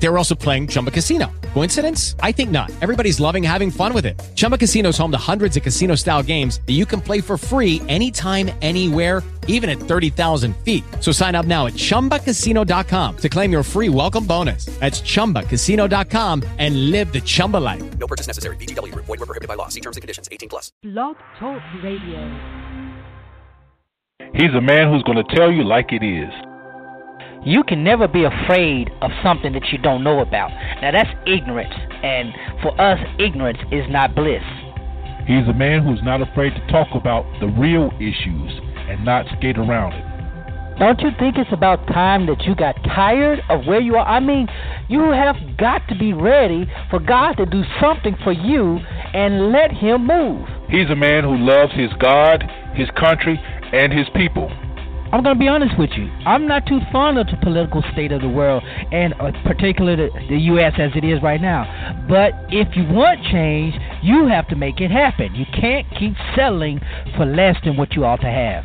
They were also playing Chumba Casino. Coincidence? I think not. Everybody's loving having fun with it. Chumba Casino is home to hundreds of casino style games that you can play for free anytime, anywhere, even at 30,000 feet. So sign up now at chumbacasino.com to claim your free welcome bonus. That's chumbacasino.com and live the Chumba life. No purchase necessary. VGW Group. Void were prohibited by law. See terms and conditions. 18 plus. Blog Talk Radio. He's a man who's going to tell you like it is. You can never be afraid of something that you don't know about. Now that's ignorance, and for us, ignorance is not bliss. He's a man who's not afraid to talk about the real issues and not skate around it. Don't you think it's about time that you got tired of where you are? I mean, you have got to be ready for God to do something for you and let Him move. He's a man who loves his God, his country, and his people. I'm going to be honest with you. I'm not too fond of the political state of the world, and uh, particularly the, the U.S. as it is right now. But if you want change, you have to make it happen. You can't keep settling for less than what you ought to have.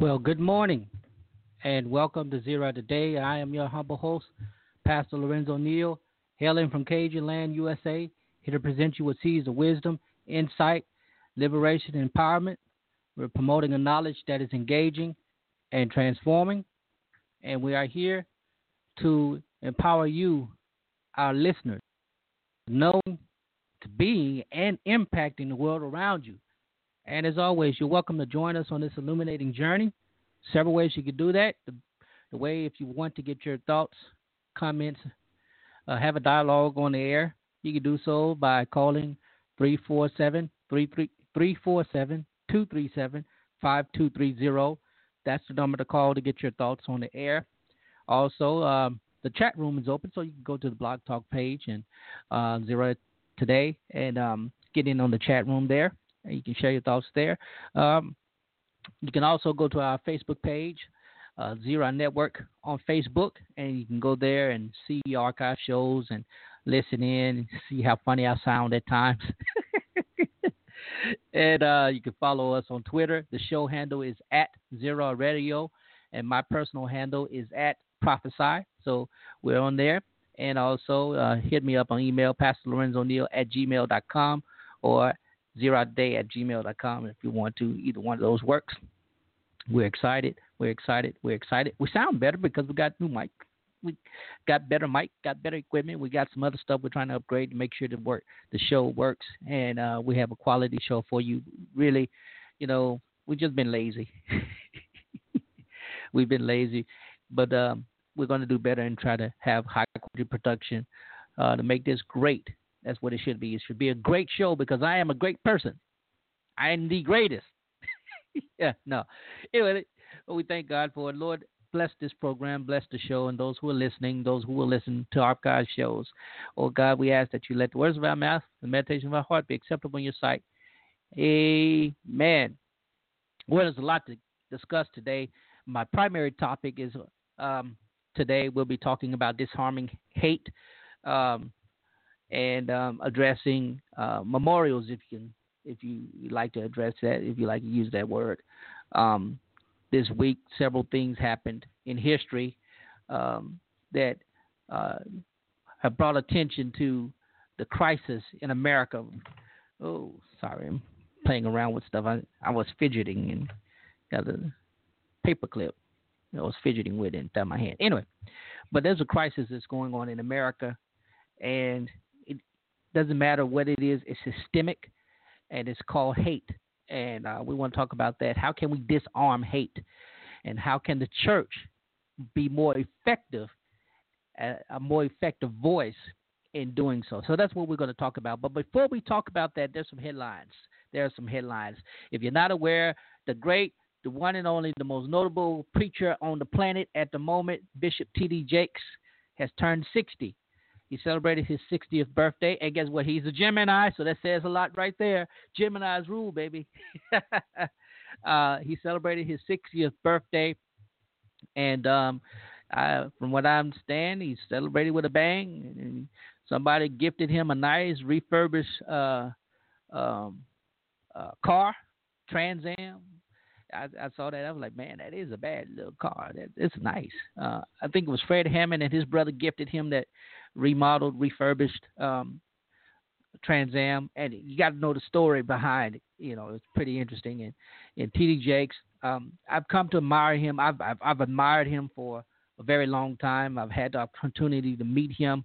Well, good morning and welcome to Zera Today. I am your humble host, Pastor Lorenzo Neal, hailing from Cajun Land, USA, here to present you with seeds of wisdom, insight, liberation, and empowerment. We're promoting a knowledge that is engaging and transforming, and we are here to empower you, our listeners, knowing, to being, and impacting the world around you. And as always, you're welcome to join us on this illuminating journey. Several ways you can do that. The, the way, if you want to get your thoughts, comments, uh, have a dialogue on the air, you can do so by calling 347 347 237 5230. That's the number to call to get your thoughts on the air. Also, um, the chat room is open, so you can go to the Blog Talk page and uh, Zera Today and um, get in on the chat room there. You can share your thoughts there. Um, you can also go to our Facebook page, uh, Zera Network on Facebook, and you can go there and see archive shows and listen in and see how funny I sound at times. and uh, you can follow us on Twitter. The show handle is at Zera Radio, and my personal handle is at Prophesy. So we're on there. And also uh, hit me up on email, Pastor Lorenzo Neal at gmail.com or zero day at gmail.com if you want to. Either one of those works. We're excited. We're excited. We're excited. We sound better because we got new mic. We got better mic, got better equipment. We got some other stuff we're trying to upgrade to make sure the work the show works and uh, we have a quality show for you. Really, you know, we've just been lazy. we've been lazy, but um, we're going to do better and try to have high quality production uh, to make this great. That's what it should be. It should be a great show because I am a great person. I am the greatest. yeah, no. Anyway, we thank God for it. Lord, bless this program, bless the show, and those who are listening, those who will listen to our archive shows. Oh God, we ask that you let the words of our mouth, the meditation of our heart be acceptable in your sight. Amen. Well, there's a lot to discuss today. My primary topic is um, today we'll be talking about disarming hate um, and um, addressing uh, memorials, if you can, if you like to address that, if you like to use that word. Um, this week, several things happened in history um, that uh, have brought attention to the crisis in America. Oh, sorry, I'm playing around with stuff. I, I was fidgeting and got a paperclip. I was fidgeting with it in my hand. Anyway, but there's a crisis that's going on in America, and doesn't matter what it is. It's systemic, and it's called hate. And uh, we want to talk about that. How can we disarm hate, and how can the church be more effective, a, more effective voice in doing so. So that's what we're going to talk about. But before we talk about that, there's some headlines. There are some headlines. If you're not aware, the great, the one and only, the most notable preacher on the planet at the moment, Bishop T.D. Jakes, has turned 60. He celebrated his 60th birthday, and guess what? He's a Gemini, so that says a lot right there. Gemini's rule, baby. uh, he celebrated his 60th birthday, and um, uh, from what I understand, he celebrated with a bang. And somebody gifted him a nice refurbished uh, um, uh, car, Trans Am. I, I, saw that. I was like, man, that is a bad little car. That, it's nice. Uh, I think it was Fred Hammond and his brother gifted him that remodeled, refurbished um, Trans Am, and you got to know the story behind it. You know, it's pretty interesting. And and T.D. Jakes, um, I've come to admire him. I've, I've I've admired him for a very long time. I've had the opportunity to meet him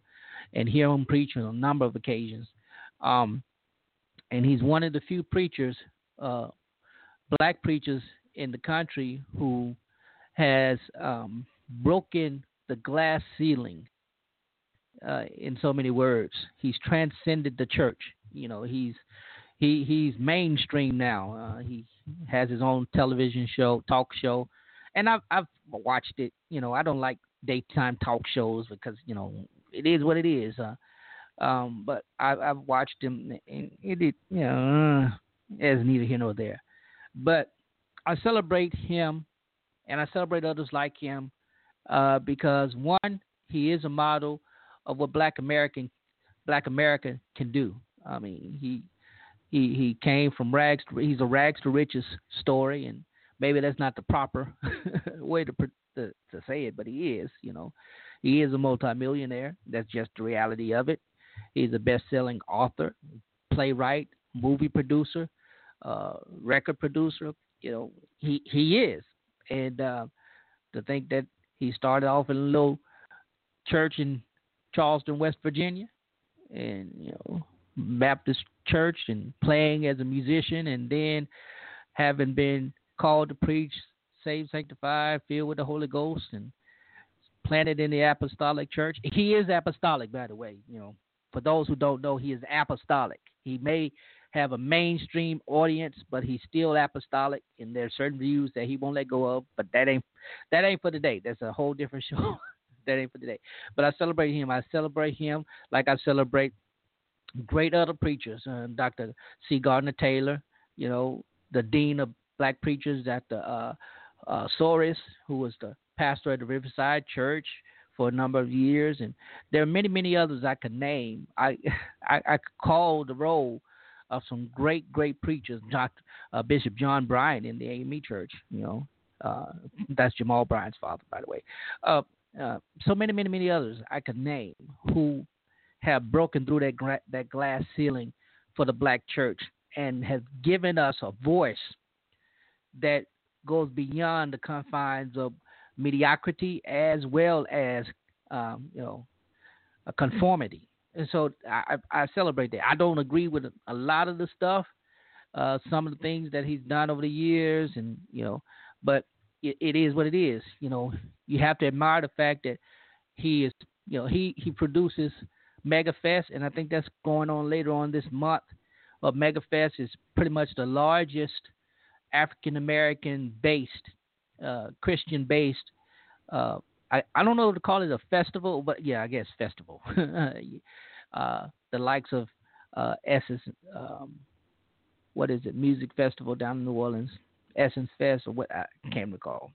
and hear him preach on a number of occasions. Um, and he's one of the few preachers, uh, black preachers in the country who has um, broken the glass ceiling. Uh, in so many words, he's transcended the church. You know, he's he he's mainstream now. Uh, he has his own television show, talk show, and I've I've watched it. You know, I don't like daytime talk shows because you know it is what it is. Uh, um, but I, I've watched him, and it, it you know, uh, as neither here nor there. But I celebrate him, and I celebrate others like him uh, because one, he is a model of what Black American Black America can do. I mean, he he he came from rags. To, he's a rags to riches story, and maybe that's not the proper way to, to to say it, but he is. You know, he is a multimillionaire. That's just the reality of it. He's a best-selling author, playwright, movie producer, uh, record producer. You know, he he is, and uh, to think that he started off in a little church in Charleston, West Virginia, and you know Baptist church and playing as a musician, and then having been called to preach, saved, sanctified, filled with the Holy Ghost, and planted in the apostolic church. He is apostolic, by the way. You know, for those who don't know, he is apostolic. He may have a mainstream audience, but he's still apostolic, and there's certain views that he won't let go of. But that ain't that ain't for today. That's a whole different show. That ain't for today. But I celebrate him. I celebrate him like I celebrate great other preachers, uh, Dr. C. Gardner Taylor, you know, the dean of black preachers at the uh, uh, Soros, who was the pastor at the Riverside Church for a number of years, and there are many, many others I could name. I I, I call the roll of some great, great preachers, Dr. Uh, Bishop John Bryant in the AME Church. You know, uh, that's Jamal Bryant's father, by the way. Uh, uh, so many, many, many others I could name who have broken through that gra- that glass ceiling for the black church and has given us a voice that goes beyond the confines of mediocrity as well as um, you know conformity. And so I, I celebrate that. I don't agree with a lot of the stuff, uh, some of the things that he's done over the years, and you know, but it, it is what it is. You know, you have to admire the fact that he is, you know, he he produces MegaFest, and I think that's going on later on this month. Of MegaFest is pretty much the largest African American based, uh, Christian based. Uh, I, I don't know to call it a festival, but yeah, I guess festival. uh, the likes of uh, Essence, um, what is it, Music Festival down in New Orleans, Essence Fest, or what I can't recall.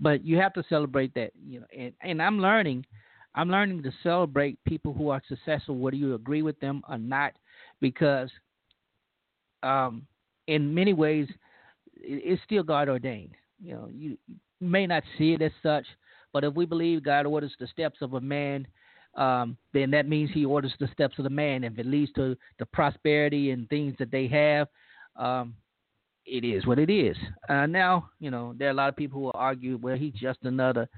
But you have to celebrate that, you know. And, and I'm learning, I'm learning to celebrate people who are successful, whether you agree with them or not, because um, in many ways, it's still God ordained. You know, you may not see it as such, but if we believe God orders the steps of a man, um, then that means He orders the steps of the man. If it leads to the prosperity and things that they have, um, it is what it is. Uh, now, you know, there are a lot of people who will argue, well, he's just another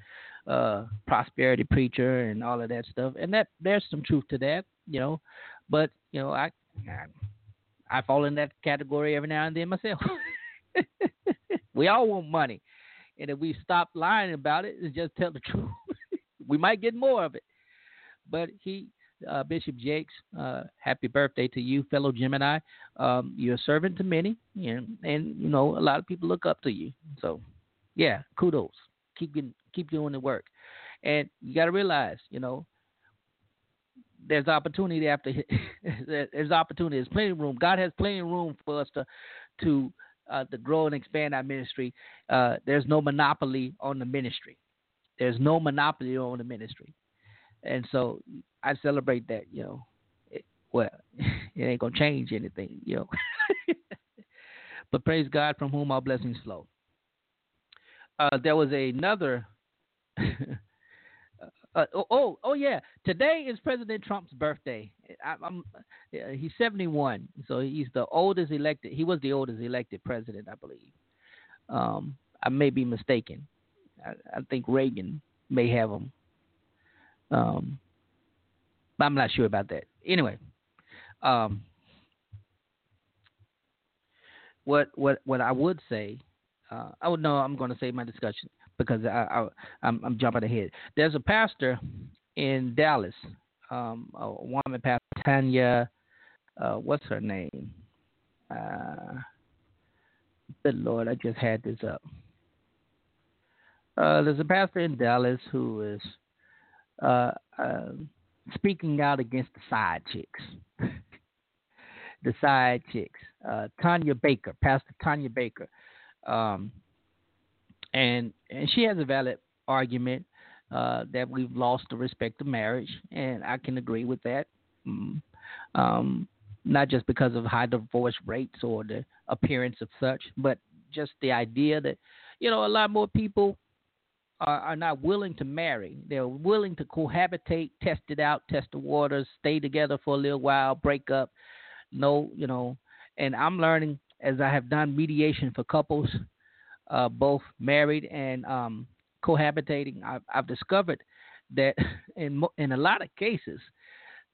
uh, prosperity preacher and all of that stuff, and that there's some truth to that, you know. But you know, I, I I fall in that category every now and then myself. we all want money, and if we stop lying about it and just tell the truth, we might get more of it. But he uh, Bishop Jakes, uh, happy birthday to you, fellow Gemini. Um, you're a servant to many, and, and you know a lot of people look up to you. So, yeah, kudos. Keep getting, keep doing the work, and you got to realize, you know, there's opportunity after there's opportunity. There's plenty of room. God has plenty of room for us to to uh, to grow and expand our ministry. Uh, there's no monopoly on the ministry. There's no monopoly on the ministry, and so I celebrate that. You know, it, well, it ain't gonna change anything. You know, but praise God from whom all blessings flow. Uh, there was another. Uh, oh, oh, oh, yeah. Today is President Trump's birthday. I, am he's 71, so he's the oldest elected. He was the oldest elected president, I believe. Um, I may be mistaken. I, I think Reagan may have him. Um, but I'm not sure about that. Anyway, um, what what what I would say, uh, I would know I'm going to save my discussion because I, I I'm, I'm jumping ahead. There's a pastor in Dallas, um, a woman pastor Tanya, uh, what's her name? Uh, good Lord, I just had this up. Uh, there's a pastor in Dallas who is uh, uh, speaking out against the side chicks. the side chicks. Uh, Tanya Baker, Pastor Tanya Baker. Um, and and she has a valid argument uh, that we've lost the respect of marriage, and I can agree with that. Mm. Um, not just because of high divorce rates or the appearance of such, but just the idea that you know a lot more people are, are not willing to marry. They're willing to cohabitate, test it out, test the waters, stay together for a little while, break up. No, you know, and I'm learning as I have done mediation for couples uh, both married and um, cohabitating, I've, I've, discovered that in in a lot of cases,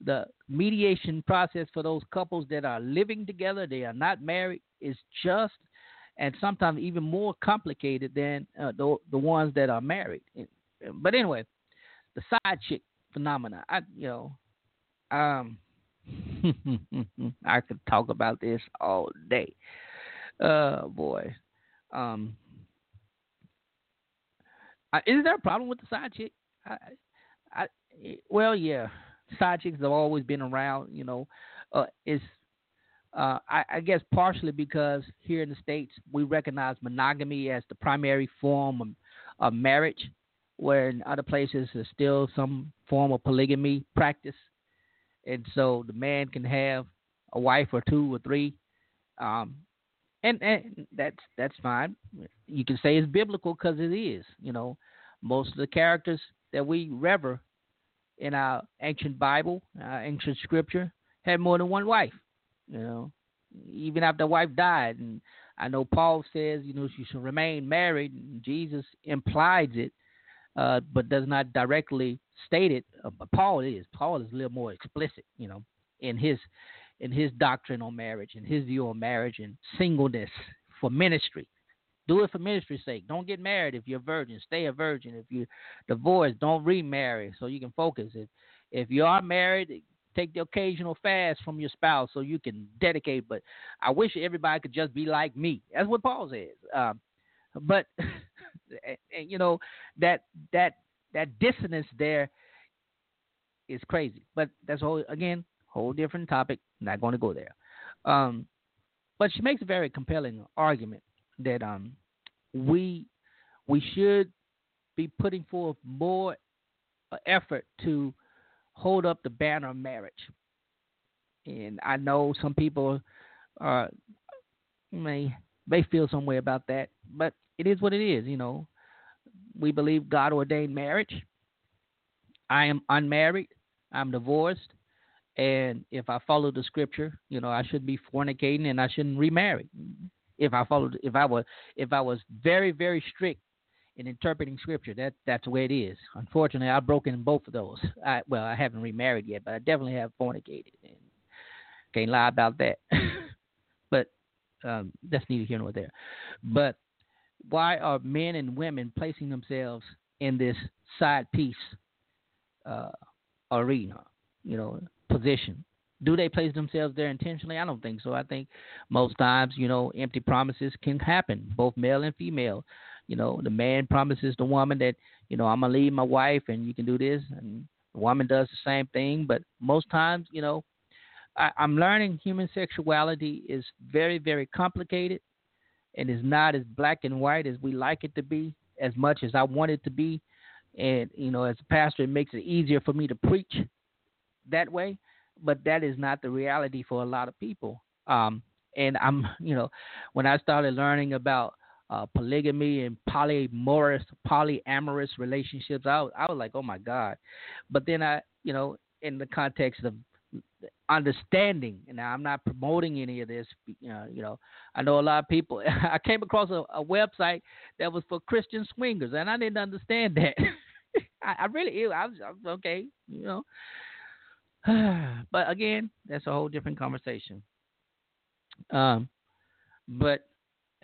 the mediation process for those couples that are living together, they are not married, is just and sometimes even more complicated than uh, the the ones that are married. But anyway, the side chick phenomena, I you know, um, I could talk about this all day. Uh, boy, um, uh, is there a problem with the side chick? I, I, well, yeah, side chicks have always been around. You know, uh, it's uh, I, I, guess partially because here in the states we recognize monogamy as the primary form of, of marriage, where in other places there's still some form of polygamy practice, and so the man can have a wife or two or three. Um, and, and that's that's fine. You can say it's biblical because it is. You know, most of the characters that we rever in our ancient Bible, our ancient Scripture, had more than one wife. You know, even after the wife died, and I know Paul says, you know, she should remain married. And Jesus implies it, uh, but does not directly state it. Uh, but Paul is. Paul is a little more explicit, you know, in his in his doctrine on marriage and his view on marriage and singleness for ministry. Do it for ministry's sake. Don't get married if you're a virgin. Stay a virgin. If you're divorced, don't remarry so you can focus. If if you are married, take the occasional fast from your spouse so you can dedicate. But I wish everybody could just be like me. That's what Paul says. Um, but you know that that that dissonance there is crazy. But that's all again whole different topic. Not going to go there. Um, but she makes a very compelling argument that um, we we should be putting forth more uh, effort to hold up the banner of marriage. And I know some people uh, may may feel some way about that, but it is what it is. You know, we believe God ordained marriage. I am unmarried. I'm divorced. And if I follow the scripture, you know, I should be fornicating and I shouldn't remarry. If I followed, if I was, if I was very, very strict in interpreting scripture, that that's the way it is. Unfortunately, I've broken both of those. I, well, I haven't remarried yet, but I definitely have fornicated, and can't lie about that. but um, that's neither here nor there. But why are men and women placing themselves in this side piece uh, arena? you know, position. Do they place themselves there intentionally? I don't think so. I think most times, you know, empty promises can happen, both male and female. You know, the man promises the woman that, you know, I'm gonna leave my wife and you can do this, and the woman does the same thing. But most times, you know, I, I'm learning human sexuality is very, very complicated and is not as black and white as we like it to be, as much as I want it to be. And you know, as a pastor, it makes it easier for me to preach that way, but that is not the reality for a lot of people. Um, and I'm, you know, when I started learning about uh, polygamy and polyamorous, polyamorous relationships, I was, I was like, oh my God. But then I, you know, in the context of understanding, and I'm not promoting any of this, you know, you know, I know a lot of people. I came across a, a website that was for Christian swingers, and I didn't understand that. I, I really, I was, I was okay, you know. but again, that's a whole different conversation. Um, but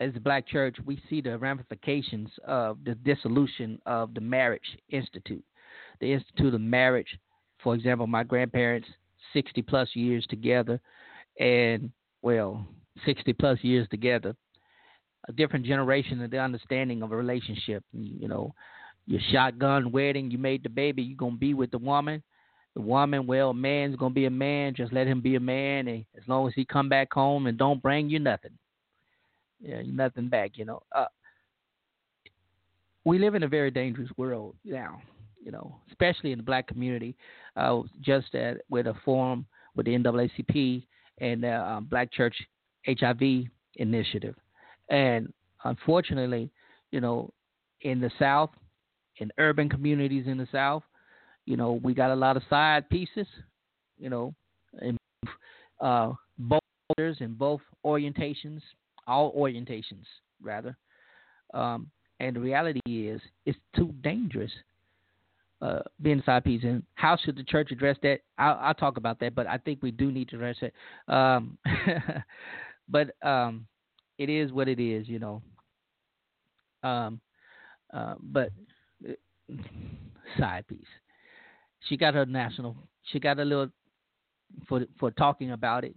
as the Black Church, we see the ramifications of the dissolution of the Marriage Institute. The Institute of Marriage, for example, my grandparents, 60 plus years together, and well, 60 plus years together, a different generation of the understanding of a relationship. You know, your shotgun wedding, you made the baby, you're going to be with the woman the woman, well, man's gonna be a man. Just let him be a man, and as long as he come back home and don't bring you nothing, yeah, nothing back. You know, uh, we live in a very dangerous world now. You know, especially in the black community. Uh, just at with a forum with the NAACP and the um, Black Church HIV initiative, and unfortunately, you know, in the South, in urban communities in the South, you know, we got a lot of side pieces, you know, in uh, both in both orientations, all orientations rather. Um, and the reality is, it's too dangerous uh, being side piece. And how should the church address that? I'll, I'll, talk about that, but I think we do need to address it. Um, but um, it is what it is, you know. Um, uh, but uh, side piece she got her national. She got a little for for talking about it,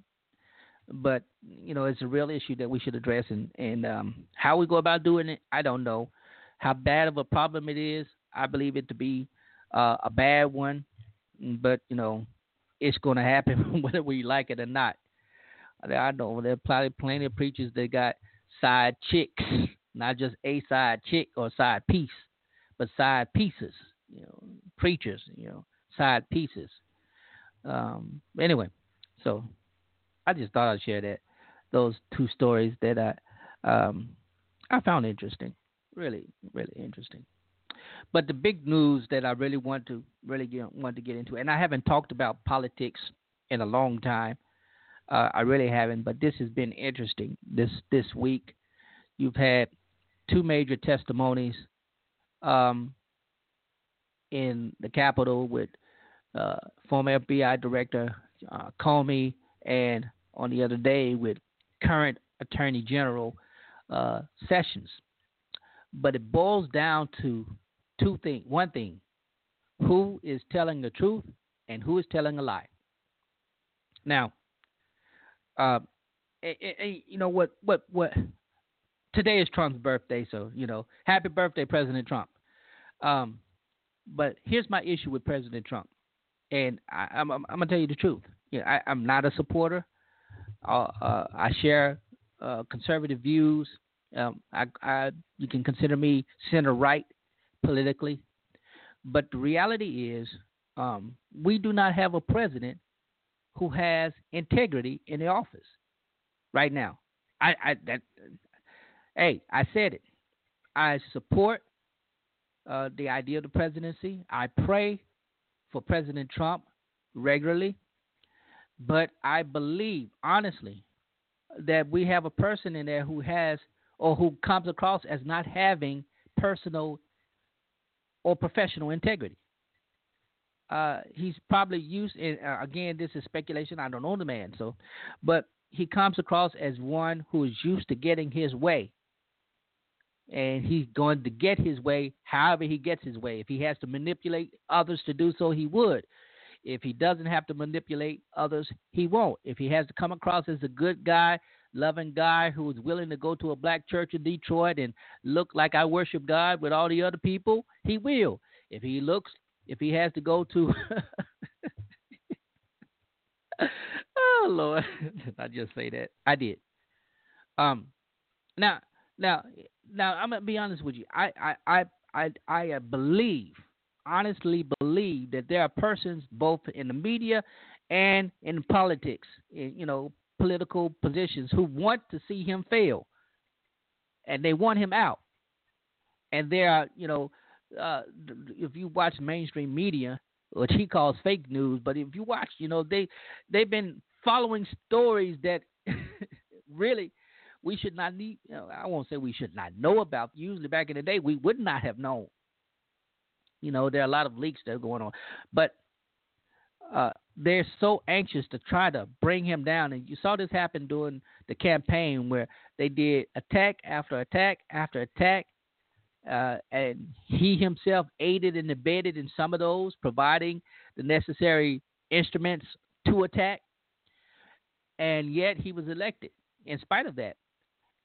but you know it's a real issue that we should address. And and um, how we go about doing it, I don't know. How bad of a problem it is, I believe it to be uh, a bad one, but you know it's going to happen whether we like it or not. I know there are probably plenty of preachers that got side chicks, not just a side chick or side piece, but side pieces. You know, preachers. You know, side pieces. Um, anyway, so I just thought I'd share that those two stories that I um, I found interesting, really, really interesting. But the big news that I really want to really get want to get into, and I haven't talked about politics in a long time. Uh, I really haven't, but this has been interesting. This this week, you've had two major testimonies um, in the Capitol with uh, former FBI Director uh, Comey, and on the other day with current Attorney General uh, Sessions. But it boils down to two things. One thing: who is telling the truth and who is telling a lie. Now, uh, you know what? What? What? Today is Trump's birthday, so you know, happy birthday, President Trump. Um, but here's my issue with President Trump and I, am I'm, I'm, gonna tell you the truth. I, am not a supporter. Uh, I share uh, conservative views. Um, I, I, you can consider me center right politically, but the reality is, um, we do not have a president who has integrity in the office right now. I, I that, hey, I said it. I support uh, the idea of the presidency. I pray for President Trump regularly, but I believe, honestly, that we have a person in there who has or who comes across as not having personal or professional integrity. Uh, he's probably used. And uh, again, this is speculation. I don't know the man, so, but he comes across as one who is used to getting his way and he's going to get his way however he gets his way. If he has to manipulate others to do so, he would. If he doesn't have to manipulate others, he won't. If he has to come across as a good guy, loving guy who is willing to go to a black church in Detroit and look like I worship God with all the other people, he will. If he looks, if he has to go to, oh Lord, did I just say that? I did. Um, now, now, now, I'm gonna be honest with you. I, I, I, I, I believe, honestly believe that there are persons both in the media and in politics, you know, political positions who want to see him fail, and they want him out. And there are, you know, uh, if you watch mainstream media, which he calls fake news, but if you watch, you know, they they've been following stories that really we should not need. You know, I won't say we should not know about. Usually, back in the day, we would not have known. You know, there are a lot of leaks that are going on, but uh, they're so anxious to try to bring him down. And you saw this happen during the campaign where they did attack after attack after attack. Uh, and he himself aided and abetted in some of those, providing the necessary instruments to attack. And yet he was elected in spite of that.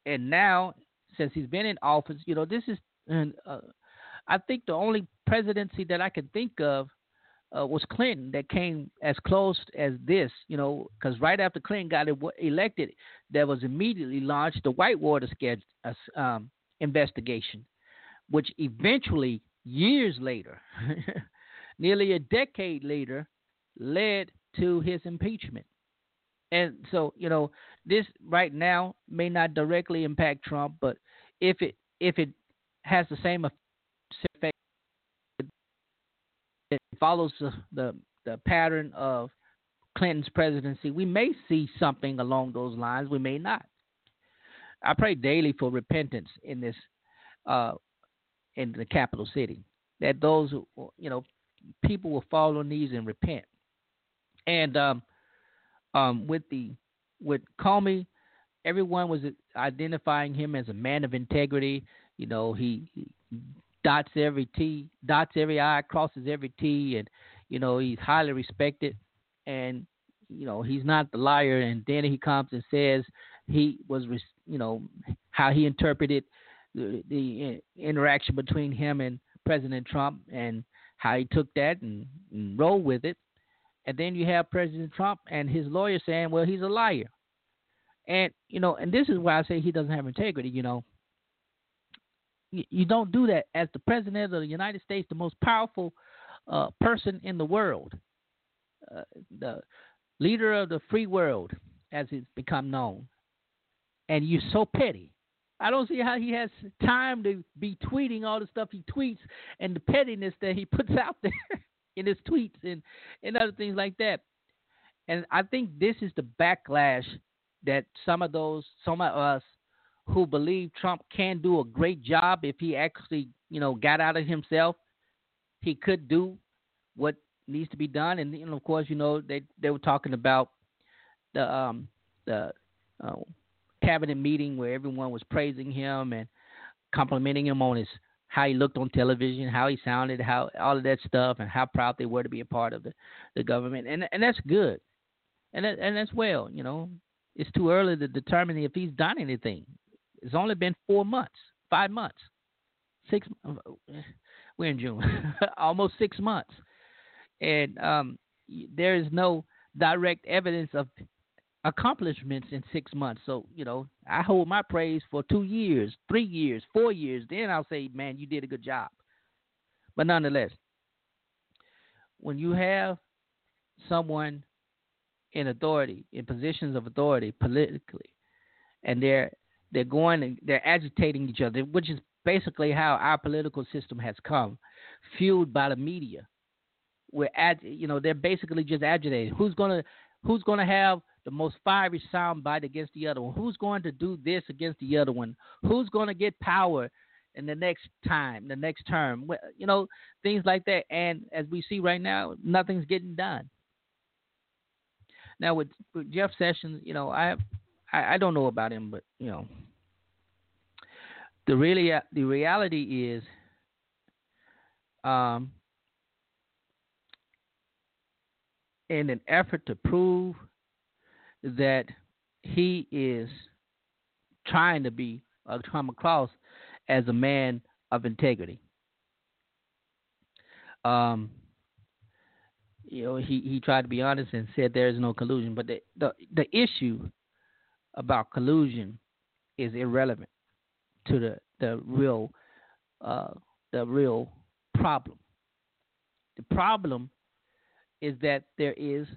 And now, since he's been in office, you know, this is, uh, I think, the only presidency that I can think of uh, was Clinton that came as close as this, you know, because right after Clinton got elected, there was immediately launched the Whitewater uh, um, investigation, which eventually, years later, nearly a decade later, led to his impeachment. And so, you know, this right now may not directly impact Trump, but if it if it has the same it follows the, the, the pattern of Clinton's presidency. We may see something along those lines. We may not. I pray daily for repentance in this, uh, in the capital city, that those you know people will fall on knees and repent. And um, um, with the with Comey, everyone was identifying him as a man of integrity. You know, he, he dots every T, dots every I, crosses every T, and you know he's highly respected. And you know he's not the liar. And then he comes and says he was, you know, how he interpreted the, the uh, interaction between him and President Trump, and how he took that and, and rolled with it. And then you have President Trump and his lawyer saying, well, he's a liar. And, you know, and this is why I say he doesn't have integrity, you know. You, don't do that as the president of the United States, the most powerful uh, person in the world, uh, the leader of the free world, as it's become known. And you're so petty. I don't see how he has time to be tweeting all the stuff he tweets and the pettiness that he puts out there in his tweets and, and other things like that. And I think this is the backlash that some of those, some of us who believe Trump can do a great job if he actually, you know, got out of himself, he could do what needs to be done. And, and of course, you know, they they were talking about the um the uh, cabinet meeting where everyone was praising him and complimenting him on his how he looked on television, how he sounded, how all of that stuff, and how proud they were to be a part of the, the government, and and that's good, and and that's well, you know, it's too early to determine if he's done anything. It's only been four months, five months, six. We're in June, almost six months, and um, there is no direct evidence of accomplishments in six months. So, you know, I hold my praise for two years, three years, four years. Then I'll say, man, you did a good job. But nonetheless, when you have someone in authority, in positions of authority politically, and they're they're going and they're agitating each other, which is basically how our political system has come, fueled by the media. We're ag- you know, they're basically just agitating. Who's gonna who's gonna have the most fiery soundbite against the other one? Who's going to do this against the other one? Who's going to get power in the next time, the next term? You know, things like that. And as we see right now, nothing's getting done. Now with, with Jeff Sessions, you know, I, I I don't know about him, but you know, the really the reality is, um, in an effort to prove that he is trying to be uh, come across as a man of integrity. Um, you know, he, he tried to be honest and said there is no collusion, but the, the the issue about collusion is irrelevant to the the real uh, the real problem. The problem is that there is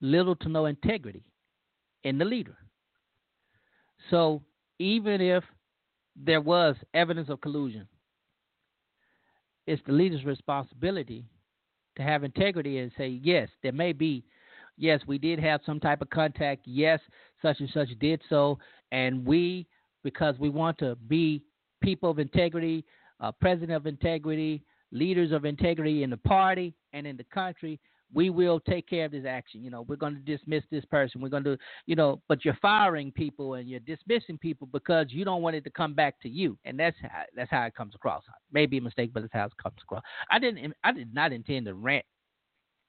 little to no integrity in the leader. So even if there was evidence of collusion, it's the leader's responsibility to have integrity and say, yes, there may be, yes, we did have some type of contact, yes, such and such did so, and we, because we want to be people of integrity, uh, president of integrity, leaders of integrity in the party and in the country, we will take care of this action. You know, we're going to dismiss this person. We're going to, you know, but you're firing people and you're dismissing people because you don't want it to come back to you, and that's how that's how it comes across. Maybe a mistake, but it's how it comes across. I didn't, I did not intend to rant,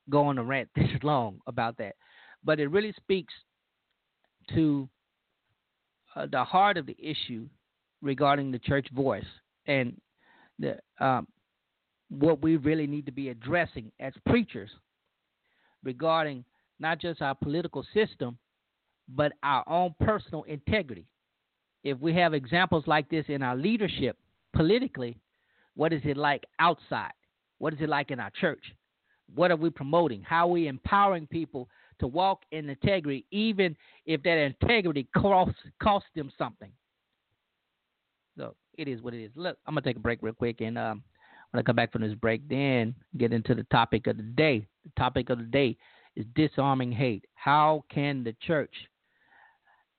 go on a rant this long about that, but it really speaks to uh, the heart of the issue regarding the church voice and the um, what we really need to be addressing as preachers regarding not just our political system, but our own personal integrity. If we have examples like this in our leadership politically, what is it like outside? What is it like in our church? What are we promoting? How are we empowering people to walk in integrity, even if that integrity costs cost them something? So it is what it is. Look, I'm gonna take a break real quick, and um, when I come back from this break, then get into the topic of the day. The topic of the day is disarming hate. How can the church,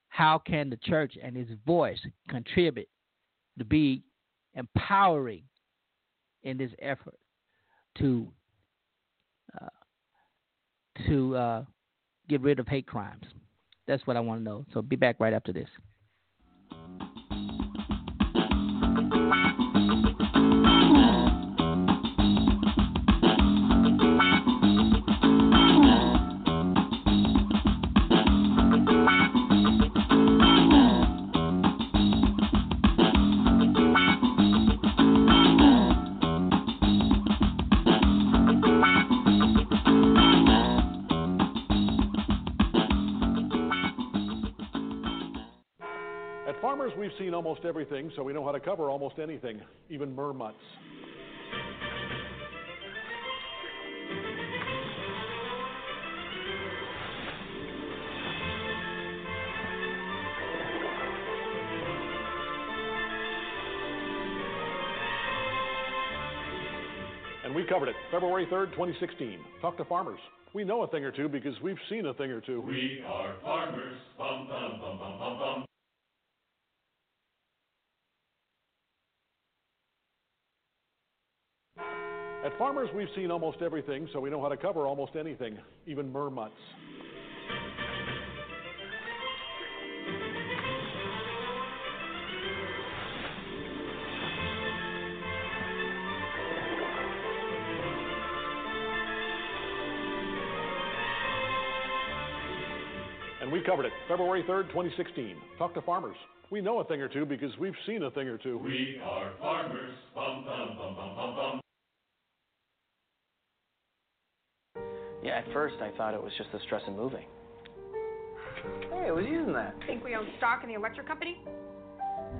how can the church and its voice contribute to be empowering in this effort to to uh, get rid of hate crimes? That's what I want to know. So be back right after this. We've seen almost everything, so we know how to cover almost anything, even mermutts. And we covered it February 3rd, 2016. Talk to farmers. We know a thing or two because we've seen a thing or two. We are farmers. Bum, bum, bum, bum, bum, bum. At Farmers, we've seen almost everything, so we know how to cover almost anything, even mermutts. And we covered it February 3rd, 2016. Talk to farmers. We know a thing or two because we've seen a thing or two. We are farmers. Yeah, at first I thought it was just the stress of moving. Hey, I was using that. Think we own stock in the electric company?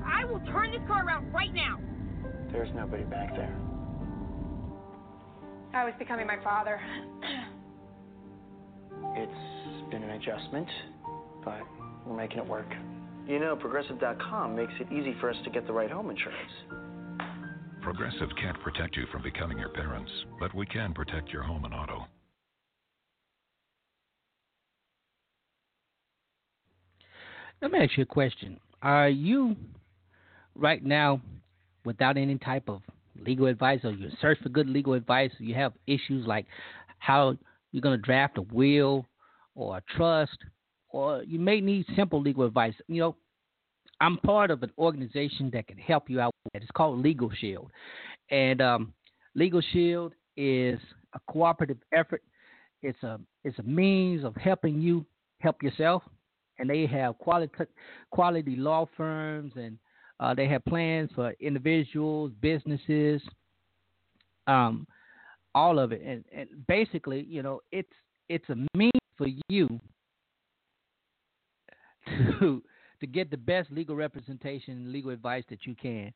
I will turn this car around right now. There's nobody back there. I was becoming my father. It's been an adjustment, but we're making it work. You know, Progressive.com makes it easy for us to get the right home insurance. Progressive can't protect you from becoming your parents, but we can protect your home and auto. Let me ask you a question. Are you right now without any type of legal advice or you search for good legal advice? You have issues like how you're going to draft a will or a trust, or you may need simple legal advice. You know, I'm part of an organization that can help you out. It's called Legal Shield. And um, Legal Shield is a cooperative effort it's a it's a means of helping you help yourself, and they have quality quality law firms and uh, they have plans for individuals, businesses, um, all of it, and, and basically, you know, it's it's a means for you to to get the best legal representation, and legal advice that you can,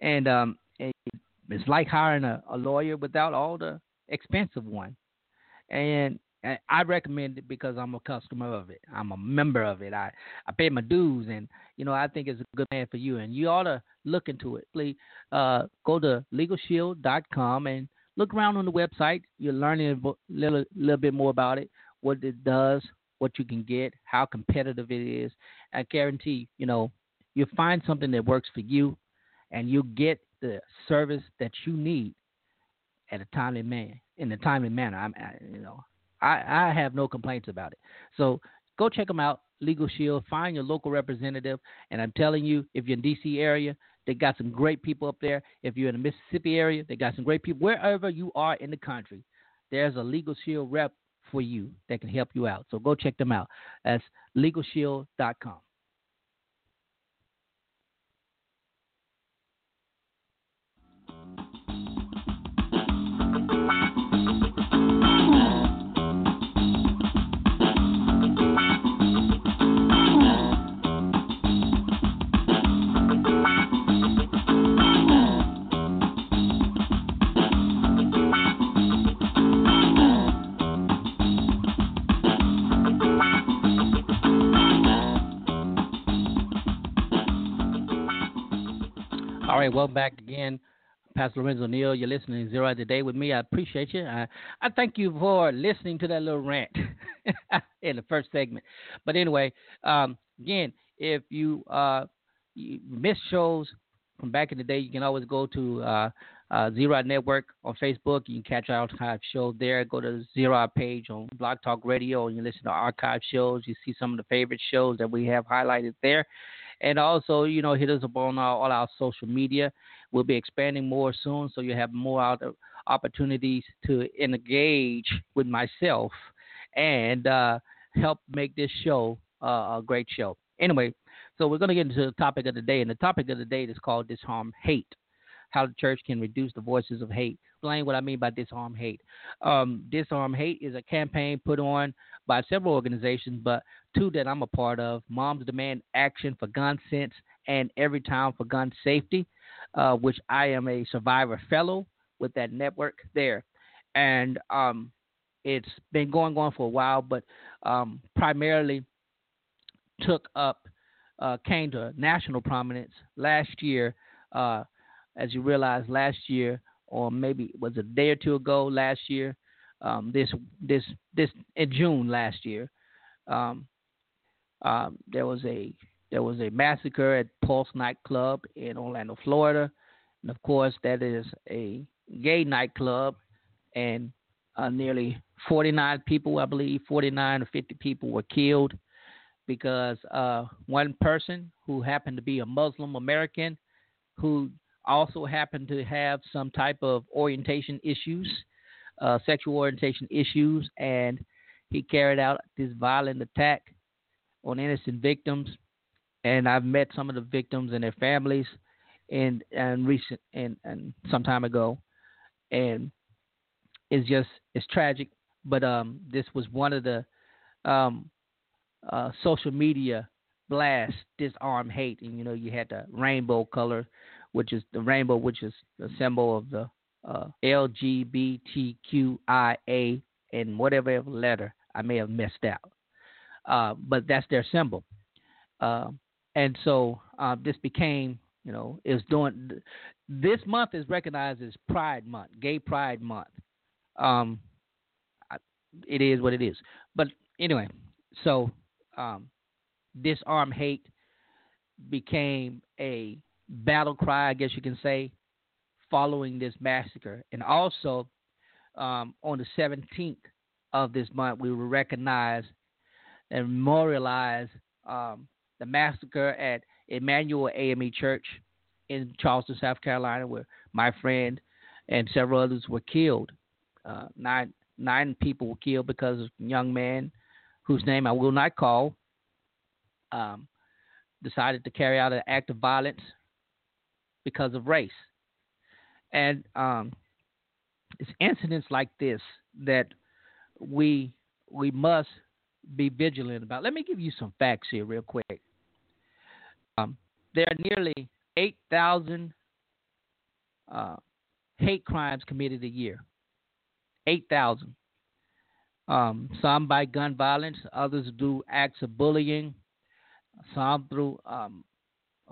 and um, it's like hiring a, a lawyer without all the expensive one, and I recommend it because I'm a customer of it. I'm a member of it. I, I pay my dues, and you know I think it's a good plan for you. And you ought to look into it. Please uh, go to LegalShield.com and look around on the website. You're learning a little, little bit more about it, what it does, what you can get, how competitive it is. I guarantee, you know, you'll find something that works for you, and you'll get the service that you need at a timely man in a timely manner. I'm, you know, I, I have no complaints about it. So go check them out, Legal Shield. Find your local representative, and I'm telling you, if you're in D.C. area, they got some great people up there. If you're in the Mississippi area, they got some great people. Wherever you are in the country, there's a Legal Shield rep for you that can help you out. So go check them out. That's LegalShield.com. right, welcome back again. Pastor Lorenzo Neal, you're listening to Zera Today with me. I appreciate you. I, I thank you for listening to that little rant in the first segment. But anyway, um, again, if you, uh, you miss shows from back in the day, you can always go to uh, uh, Zera Network on Facebook. You can catch our archive shows there. Go to Zera page on Blog Talk Radio and you listen to archive shows. You see some of the favorite shows that we have highlighted there. And also, you know, hit us up on our, all our social media. We'll be expanding more soon, so you have more opportunities to engage with myself and uh, help make this show uh, a great show. Anyway, so we're going to get into the topic of the day, and the topic of the day is called Disarm Hate how the church can reduce the voices of hate. Explain what I mean by disarm hate. Um, disarm hate is a campaign put on by several organizations, but two that I'm a part of Moms Demand Action for Gun Sense and Everytown for Gun Safety, uh, which I am a survivor fellow with that network there. And um, it's been going on for a while, but um, primarily took up, uh, came to national prominence last year. Uh, as you realize, last year, or maybe it was a day or two ago last year, um, this this this in June last year, um, um, there was a there was a massacre at Pulse nightclub in Orlando, Florida, and of course that is a gay nightclub, and uh, nearly 49 people, I believe, 49 or 50 people were killed because uh, one person who happened to be a Muslim American who also happened to have some type of orientation issues uh, sexual orientation issues, and he carried out this violent attack on innocent victims. And I've met some of the victims and their families, and and recent and and some time ago, and it's just it's tragic. But um, this was one of the um, uh, social media blast disarm hate, and you know you had the rainbow color, which is the rainbow, which is the symbol of the uh, LGBTQIA and whatever letter I may have missed out. Uh, but that's their symbol. Uh, and so uh, this became, you know, is doing. This month is recognized as Pride Month, Gay Pride Month. Um, it is what it is. But anyway, so um, disarm hate became a battle cry, I guess you can say, following this massacre. And also, um, on the 17th of this month, we will recognize and memorialize um, the massacre at Emanuel AME Church in Charleston, South Carolina, where my friend and several others were killed. Uh, nine nine people were killed because of a young man whose name I will not call um, decided to carry out an act of violence because of race. And um, it's incidents like this that we we must be vigilant about. Let me give you some facts here, real quick. Um, there are nearly 8,000 uh, hate crimes committed a year. 8,000. Um, some by gun violence, others do acts of bullying, some through, um,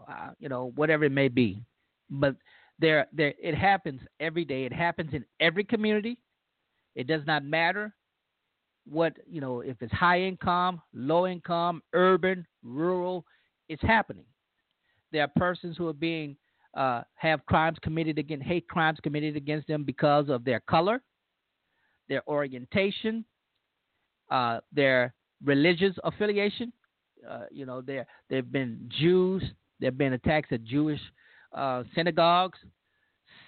uh, you know, whatever it may be. But there, there, it happens every day. It happens in every community. It does not matter what you know if it's high income, low income, urban, rural. It's happening. There are persons who are being uh, have crimes committed against hate crimes committed against them because of their color, their orientation, uh, their religious affiliation. Uh, you know, there there've been Jews. There've been attacks at Jewish uh, synagogues,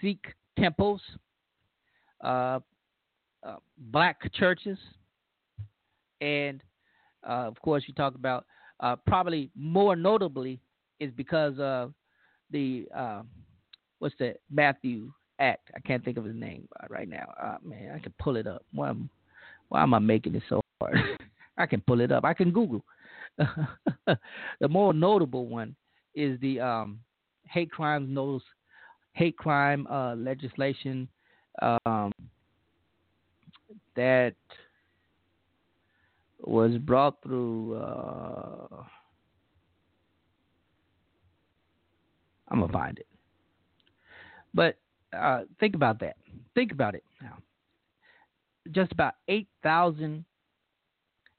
Sikh temples, uh, uh, black churches, and of course, you talk about probably more notably is because of the uh, what's the Matthew Act? I can't think of his name right now. Uh, man, I can pull it up. Why am, why am I making it so hard? I can pull it up. I can Google. the more notable one is the um, hate crimes notice, hate crime uh, legislation um, that was brought through. Uh, I'm gonna find it. But uh, think about that. Think about it now. Just about eight thousand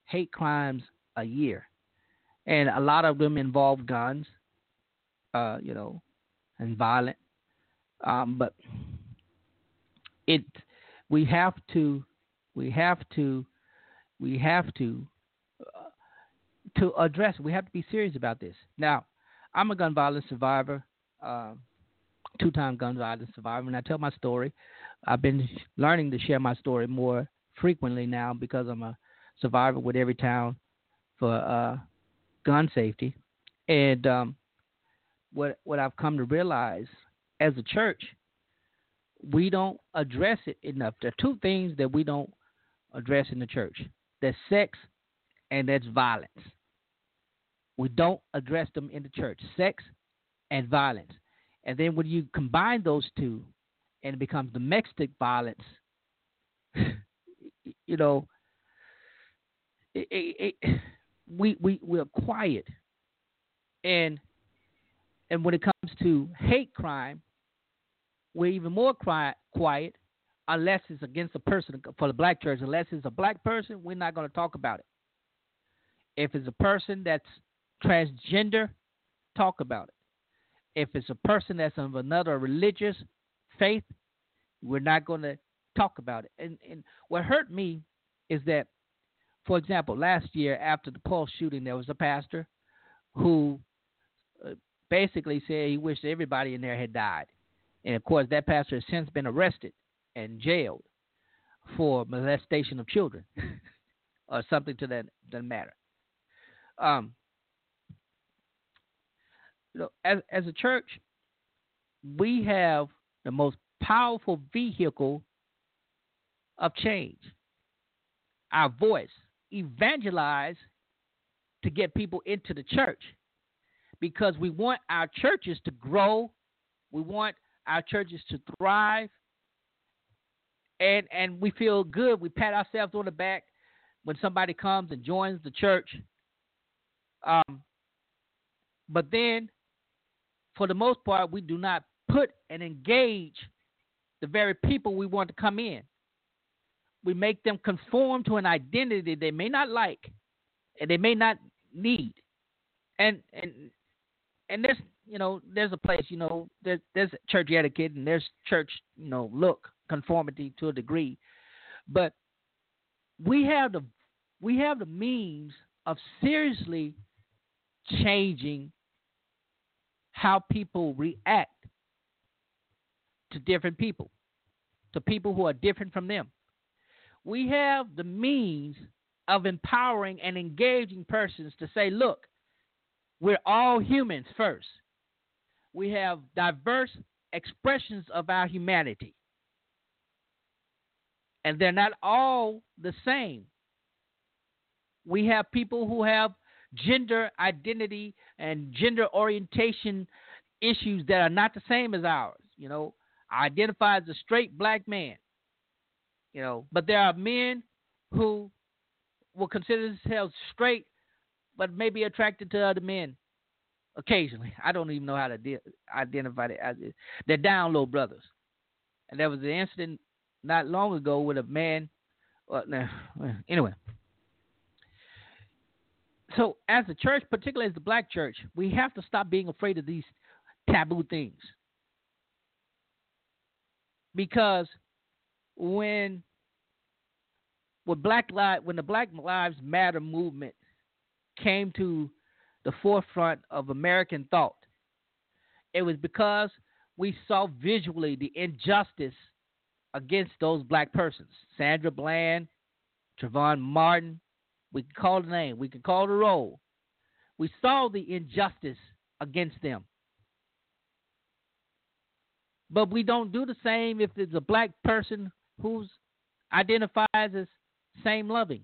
hate crimes a year, and a lot of them involve guns. Uh, you know, and violent. Um, but it, we have to, we have to, we have to, uh, to address. We have to be serious about this. Now, I'm a gun violence survivor uh, two-time gun violence survivor, and I tell my story. I've been learning to share my story more frequently now because I'm a survivor with Everytown for uh, gun safety, and um, what what I've come to realize as a church, we don't address it enough. There are two things that we don't address in the church: that's sex and that's violence. We don't address them in the church: sex and violence. And then when you combine those two and it becomes domestic violence, you know, it, it, it, we, we, we're quiet. And, and when it comes to hate crime, we're even more quiet, quiet unless it's against a person for the black church. Unless it's a black person, we're not going to talk about it. If it's a person that's transgender, talk about it if it's a person that's of another religious faith, we're not going to talk about it. And, and what hurt me is that, for example, last year after the Pulse shooting, there was a pastor who uh, basically said he wished everybody in there had died. And of course, that pastor has since been arrested and jailed for molestation of children or something to that, that matter. Um, you know, as as a church, we have the most powerful vehicle of change. Our voice, evangelize to get people into the church because we want our churches to grow. We want our churches to thrive. And and we feel good. We pat ourselves on the back when somebody comes and joins the church. Um, but then for the most part, we do not put and engage the very people we want to come in. We make them conform to an identity they may not like and they may not need. And and and there's you know there's a place you know there's there's church etiquette and there's church you know look conformity to a degree, but we have the we have the means of seriously changing how people react to different people, to people who are different from them. we have the means of empowering and engaging persons to say, look, we're all humans first. We have diverse expressions of our humanity. And they're not all the same. We have people who have gender identity and gender orientation issues that are not the same as ours. You know, I identify as a straight black man. You know, but there are men who will consider themselves straight, but may be attracted to other men occasionally. I don't even know how to de- identify it. They're down low brothers. And there was an incident not long ago with a man. Uh, well, anyway, so as a church, particularly as the black church, we have to stop being afraid of these taboo things. Because when when Black Lives when the Black Lives Matter movement came to the forefront of American thought, it was because we saw visually the injustice against those black persons. Sandra Bland, Trayvon Martin, we can call the name. We can call the role. We saw the injustice against them. But we don't do the same if it's a black person who's identifies as same loving,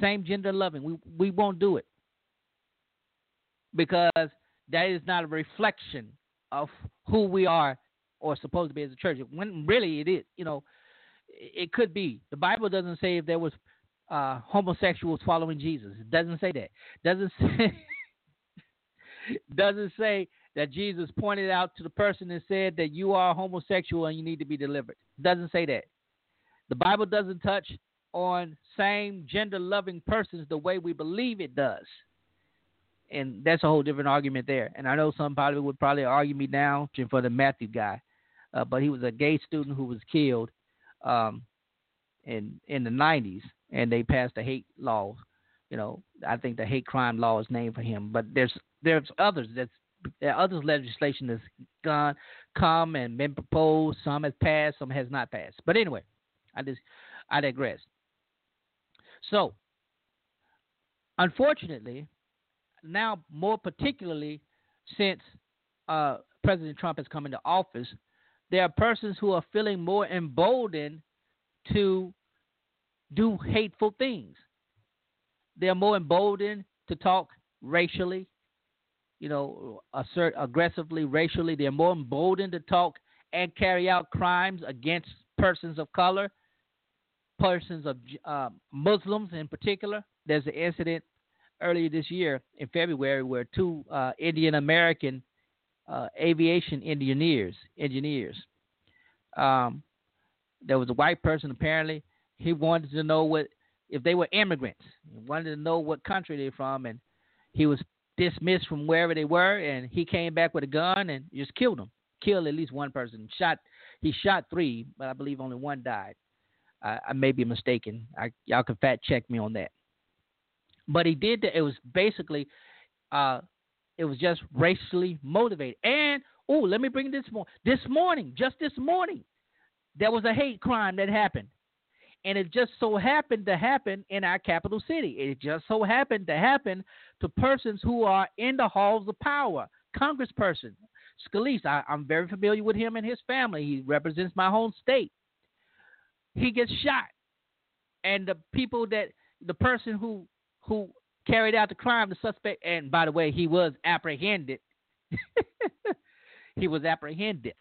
same gender loving. We we won't do it because that is not a reflection of who we are or supposed to be as a church. When really it is, you know, it could be. The Bible doesn't say if there was uh, homosexuals following Jesus. It doesn't say that. Doesn't say doesn't say that Jesus pointed out to the person and said that you are homosexual and you need to be delivered. Doesn't say that. The Bible doesn't touch on same gender loving persons the way we believe it does. And that's a whole different argument there. And I know somebody would probably argue me down for the Matthew guy, uh, but he was a gay student who was killed um, in in the 90s and they passed the hate law. You know, I think the hate crime law is named for him. But there's there's others that's there are others legislation that's gone come and been proposed. Some has passed, some has not passed. But anyway, I just I digress. So, unfortunately, now more particularly since uh, President Trump has come into office, there are persons who are feeling more emboldened to do hateful things. They're more emboldened to talk racially, you know, assert aggressively racially. They're more emboldened to talk and carry out crimes against persons of color, persons of uh, Muslims in particular. There's an incident earlier this year in February where two uh, Indian American uh, aviation engineers engineers um, there was a white person apparently he wanted to know what if they were immigrants. He wanted to know what country they're from, and he was dismissed from wherever they were, and he came back with a gun and just killed them. Killed at least one person. Shot. He shot three, but I believe only one died. I, I may be mistaken. I, y'all can fact check me on that. But he did. It was basically, uh, it was just racially motivated. And oh, let me bring this more. This morning, just this morning, there was a hate crime that happened and it just so happened to happen in our capital city. It just so happened to happen to persons who are in the halls of power. Congressperson Scalise, I, I'm very familiar with him and his family. He represents my home state. He gets shot, and the people that the person who who carried out the crime, the suspect, and by the way, he was apprehended. he was apprehended.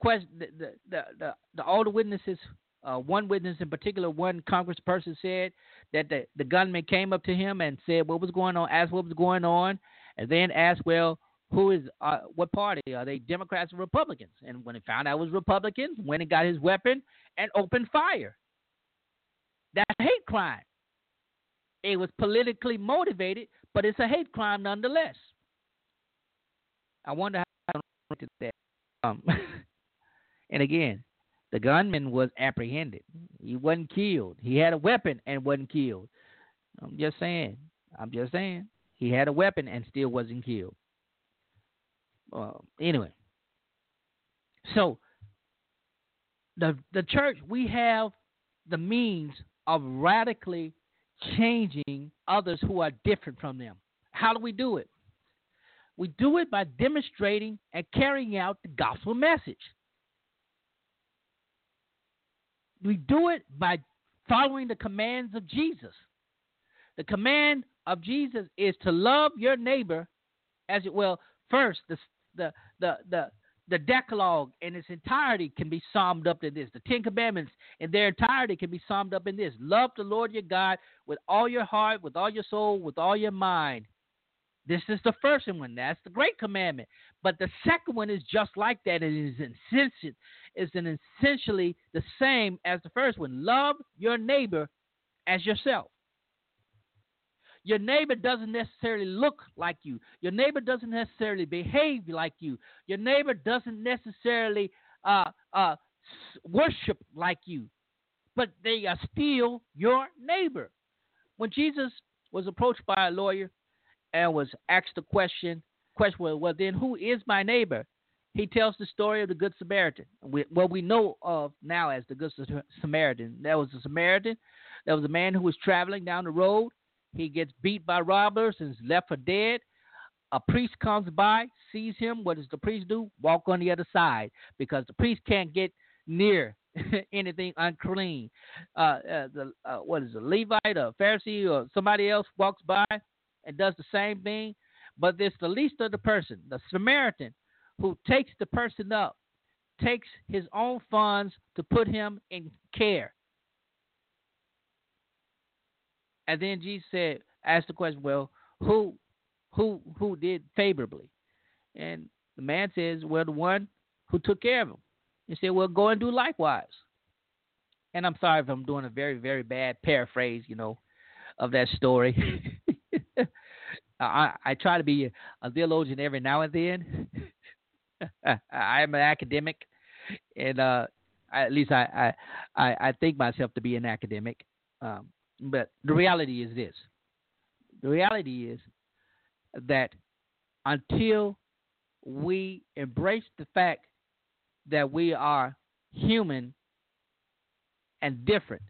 Question: the, the the the, the all the witnesses uh, one witness in particular, one congressperson said that the, the gunman came up to him and said what was going on, asked what was going on, and then asked, well, who is, uh, what party? Are they Democrats or Republicans? And when he found out it was Republicans, went and got his weapon and opened fire. That's hate crime. It was politically motivated, but it's a hate crime nonetheless. I wonder how to that. Um, and again, the gunman was apprehended. He wasn't killed. He had a weapon and wasn't killed. I'm just saying. I'm just saying. He had a weapon and still wasn't killed. Uh, anyway, so the the church we have the means of radically changing others who are different from them. How do we do it? We do it by demonstrating and carrying out the gospel message. We do it by following the commands of Jesus. The command of Jesus is to love your neighbor as it well. First, the the the the the Decalogue in its entirety can be summed up in this. The Ten Commandments in their entirety can be summed up in this. Love the Lord your God with all your heart, with all your soul, with all your mind. This is the first one. That's the great commandment. But the second one is just like that. It is essential, is essentially the same as the first one. Love your neighbor as yourself. Your neighbor doesn't necessarily look like you. Your neighbor doesn't necessarily behave like you. Your neighbor doesn't necessarily uh, uh, worship like you. But they are still your neighbor. When Jesus was approached by a lawyer and was asked the question, question well, well then who is my neighbor? He tells the story of the Good Samaritan, what we know of now as the Good Samaritan. There was a Samaritan. there was a man who was traveling down the road. He gets beat by robbers and is left for dead. A priest comes by, sees him. What does the priest do? Walk on the other side because the priest can't get near anything unclean. Uh, uh, the uh, what is a Levite, or a Pharisee, or somebody else walks by and does the same thing, but it's the least of the person, the Samaritan, who takes the person up, takes his own funds to put him in care. And then Jesus said, asked the question, well, who who who did favorably? And the man says, well, the one who took care of him. He said, well, go and do likewise. And I'm sorry if I'm doing a very, very bad paraphrase, you know, of that story. I, I try to be a, theologian every now and then. I am an academic, and uh, at least I, I I think myself to be an academic. Um, but the reality is this: the reality is that until we embrace the fact that we are human and different,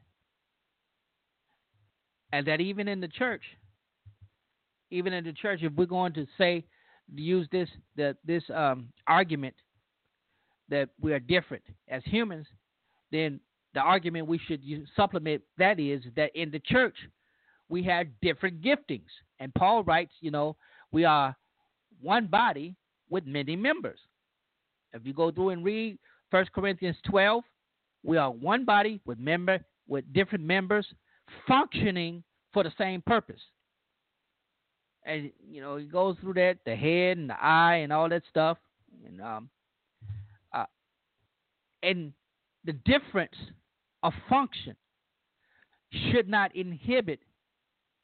and that even in the church, even in the church, if we're going to say use this that this um, argument that we are different as humans, then the argument we should supplement that is that in the church we have different giftings, and Paul writes, you know, we are one body with many members. If you go through and read 1 Corinthians 12, we are one body with member with different members functioning for the same purpose. And you know he goes through that the head and the eye and all that stuff. And um uh, and the difference of function should not inhibit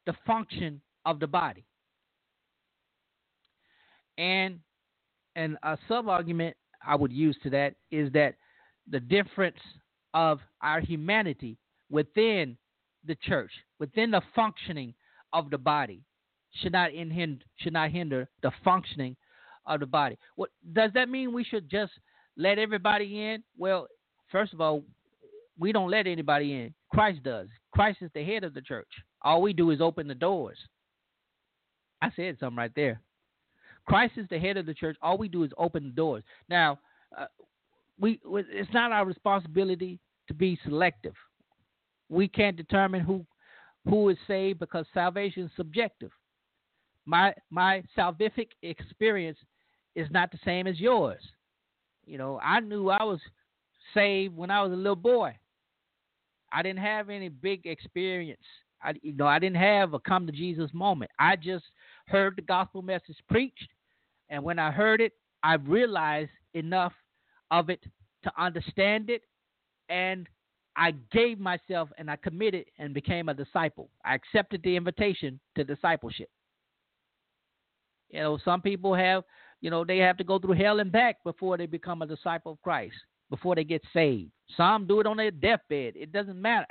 the function of the body and and a sub argument I would use to that is that the difference of our humanity within the church, within the functioning of the body, should not hinder, should not hinder the functioning of the body. What does that mean? We should just let everybody in? Well, first of all, we don't let anybody in. Christ does. Christ is the head of the church. All we do is open the doors. I said something right there. Christ is the head of the church. All we do is open the doors. Now, uh, we it's not our responsibility to be selective. We can't determine who who is saved because salvation is subjective my my salvific experience is not the same as yours. You know, I knew I was saved when I was a little boy. I didn't have any big experience. I you know, I didn't have a come to Jesus moment. I just heard the gospel message preached, and when I heard it, I realized enough of it to understand it and I gave myself and I committed and became a disciple. I accepted the invitation to discipleship. You know, some people have, you know, they have to go through hell and back before they become a disciple of Christ, before they get saved. Some do it on their deathbed. It doesn't matter.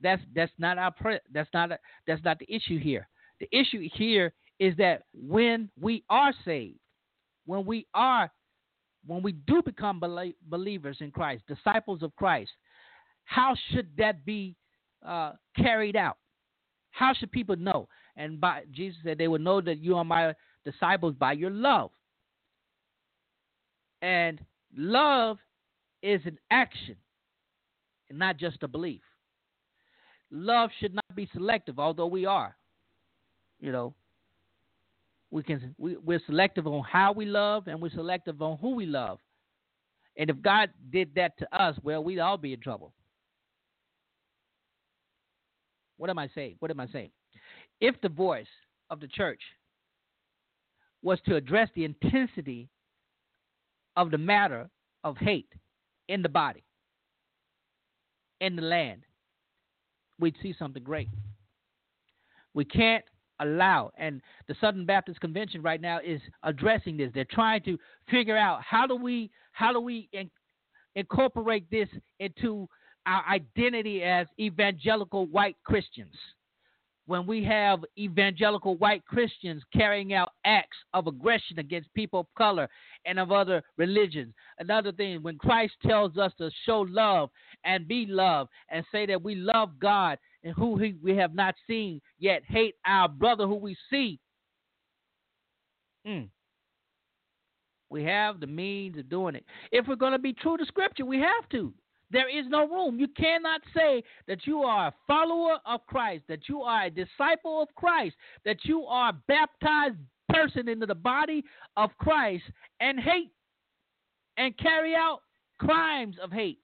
That's that's not our pre- that's not a, that's not the issue here. The issue here is that when we are saved, when we are when we do become believers in Christ, disciples of Christ, how should that be uh, carried out? How should people know? And by Jesus said, they will know that you are my disciples by your love. And love is an action and not just a belief. Love should not be selective, although we are. You know, we can we, we're selective on how we love and we're selective on who we love. And if God did that to us, well, we'd all be in trouble. What am I saying? What am I saying? If the voice of the church was to address the intensity of the matter of hate in the body, in the land, we'd see something great. We can't allow, and the Southern Baptist Convention right now is addressing this. They're trying to figure out how do we how do we in, incorporate this into our identity as evangelical white Christians. When we have evangelical white Christians carrying out acts of aggression against people of color and of other religions. Another thing, when Christ tells us to show love and be loved and say that we love God and who he, we have not seen, yet hate our brother who we see. Mm. We have the means of doing it. If we're going to be true to Scripture, we have to. There is no room. You cannot say that you are a follower of Christ, that you are a disciple of Christ, that you are a baptized person into the body of Christ and hate and carry out crimes of hate.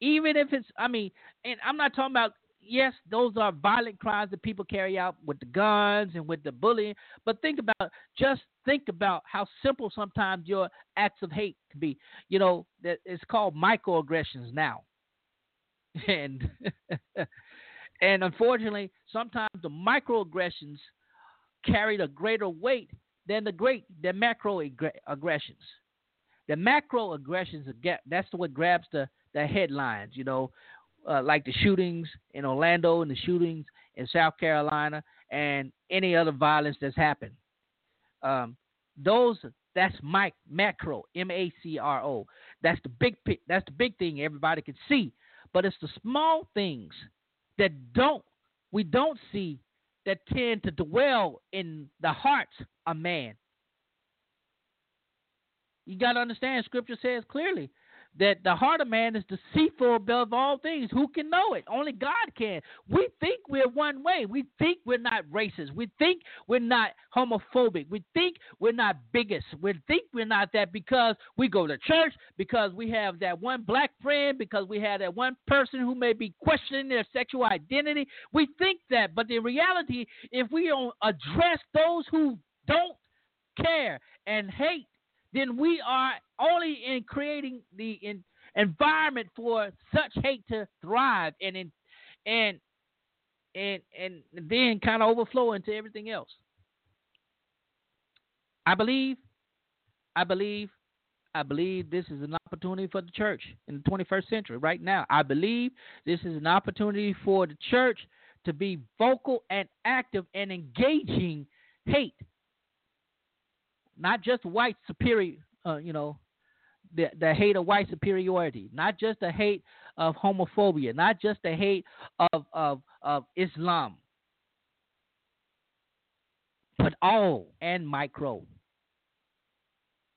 Even if it's, I mean, and I'm not talking about yes, those are violent crimes that people carry out with the guns and with the bullying. But think about just think about how simple sometimes your acts of hate can be. You know, that it's called microaggressions now. And and unfortunately, sometimes the microaggressions carried a greater weight than the great the macro aggressions. The macro aggressions that's what grabs the the headlines. You know, uh, like the shootings in Orlando and the shootings in South Carolina and any other violence that's happened. Um, those that's mic, macro, M A C R O. That's the big that's the big thing everybody can see. But it's the small things that don't we don't see that tend to dwell in the hearts of man. You got to understand, Scripture says clearly that the heart of man is deceitful above all things. Who can know it? Only God can. We think we're one way. We think we're not racist. We think we're not homophobic. We think we're not bigots. We think we're not that because we go to church, because we have that one black friend, because we have that one person who may be questioning their sexual identity. We think that, but in reality, if we don't address those who don't care and hate then we are only in creating the in, environment for such hate to thrive and in, and and and then kind of overflow into everything else. I believe, I believe, I believe this is an opportunity for the church in the 21st century right now. I believe this is an opportunity for the church to be vocal and active and engaging hate not just white superior, uh, you know, the the hate of white superiority, not just the hate of homophobia, not just the hate of of of Islam, but all and micro.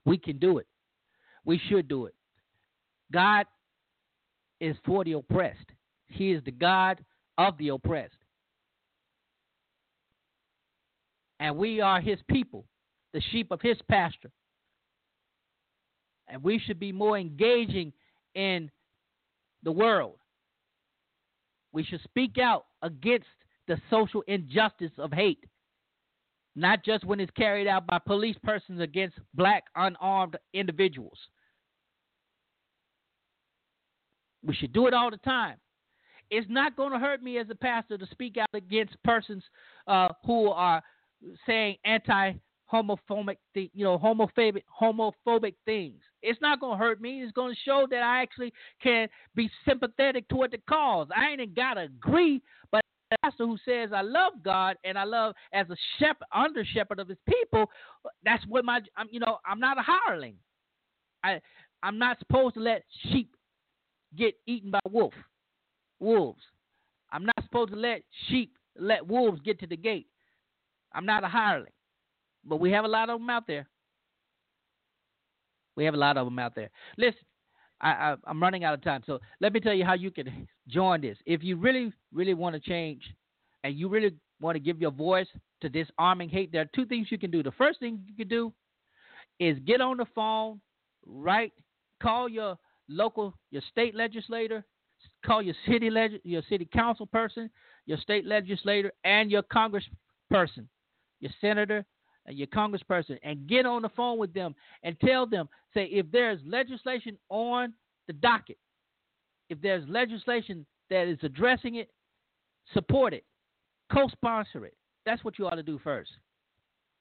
We can do it. We should do it. God is for the oppressed. He is the God of the oppressed. And we are his people the sheep of his pasture. And we should be more engaging in the world. We should speak out against the social injustice of hate, not just when it's carried out by police persons against black unarmed individuals. We should do it all the time. It's not going to hurt me as a pastor to speak out against persons uh, who are saying anti homophobic, th- you know, homophobic, homophobic things. It's not going to hurt me. It's going to show that I actually can be sympathetic toward the cause. I ain't got to agree, but the pastor who says I love God and I love as a shepherd, under shepherd of His people, that's what my, I'm, you know, I'm not a hireling. I I'm not supposed to let sheep get eaten by wolf wolves. I'm not supposed to let sheep let wolves get to the gate. I'm not a hireling, but we have a lot of them out there. We have a lot of them out there. Listen, I, am running out of time, so let me tell you how you can join this. If you really, really want to change, and you really want to give your voice to disarming hate, there are two things you can do. The first thing you can do is get on the phone, right? Call your local, your state legislator, call your city leg- your city council person, your state legislator, and your congressperson, your senator, Uh, your congressperson, and get on the phone with them and tell them, say, if there's legislation on the docket, if there's legislation that is addressing it, support it, co-sponsor it. That's what you ought to do first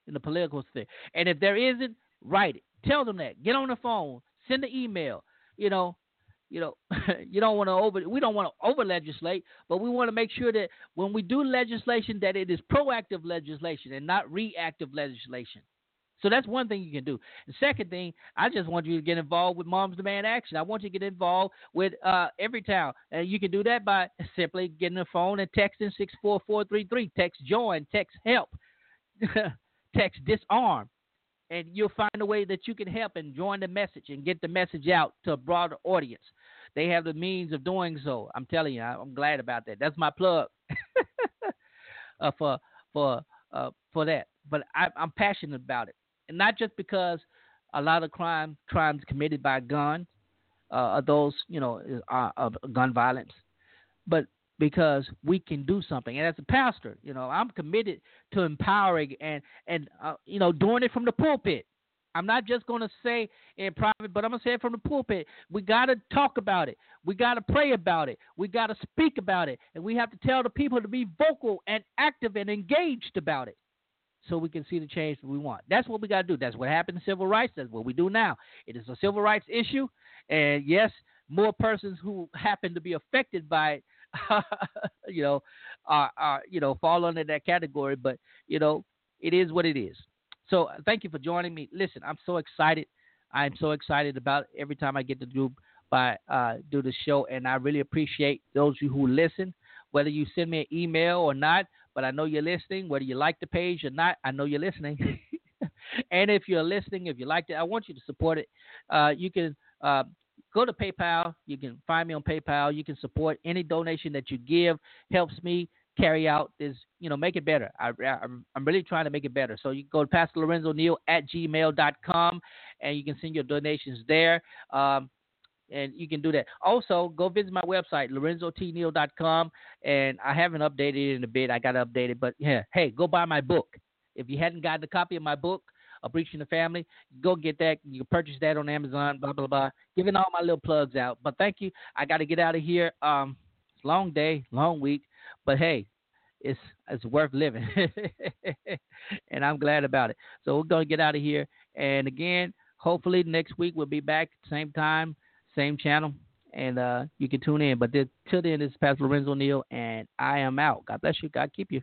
in the political sphere. And if there isn't, write it. Tell them that. Get on the phone. Send an email. You know, you know, you don't want to over we don't want to over legislate, but we want to make sure that when we do legislation that it is proactive legislation and not reactive legislation. So that's one thing you can do. The second thing, I just want you to get involved with Moms Demand Action. I want you to get involved with uh, Everytown. And you can do that by simply getting a phone and texting 64433. Text join, text help, text disarm and you'll find a way that you can help and join the message and get the message out to a broader audience. They have the means of doing so. I'm telling you, I'm glad about that. That's my plug uh, for for uh, for that. But I, I'm passionate about it, and not just because a lot of crime crimes committed by guns uh, are those you know are, are gun violence, but because we can do something. And as a pastor, you know, I'm committed to empowering and and uh, you know doing it from the pulpit. I'm not just going to say in private, but I'm going to say it from the pulpit. We got to talk about it. We got to pray about it. We got to speak about it. And we have to tell the people to be vocal and active and engaged about it so we can see the change that we want. That's what we got to do. That's what happened in civil rights. That's what we do now. It is a civil rights issue. And yes, more persons who happen to be affected by it you know, are, are you know fall under that category. But you know, it is what it is. So thank you for joining me. Listen, I'm so excited. I'm so excited about every time I get to do by uh, do the show, and I really appreciate those of you who listen. Whether you send me an email or not, but I know you're listening. Whether you like the page or not, I know you're listening. and if you're listening, if you liked it, I want you to support it. Uh, you can uh, go to PayPal. You can find me on PayPal. You can support any donation that you give. Helps me carry out this, you know, make it better. I, I, am really trying to make it better. So you go to Pastor Lorenzo Neal at gmail.com and you can send your donations there. Um, and you can do that. Also, go visit my website, lorenzotneal.com. And I haven't updated it in a bit. I got to update it. But yeah, hey, go buy my book. If you hadn't gotten a copy of my book, a breach in the family. Go get that. You can purchase that on Amazon. Blah blah blah. Giving all my little plugs out. But thank you. I got to get out of here. Um, long day, long week, but hey, it's it's worth living, and I'm glad about it. So we're gonna get out of here. And again, hopefully next week we'll be back same time, same channel, and uh, you can tune in. But till then, this is Pastor Lorenzo Neal, and I am out. God bless you. God keep you.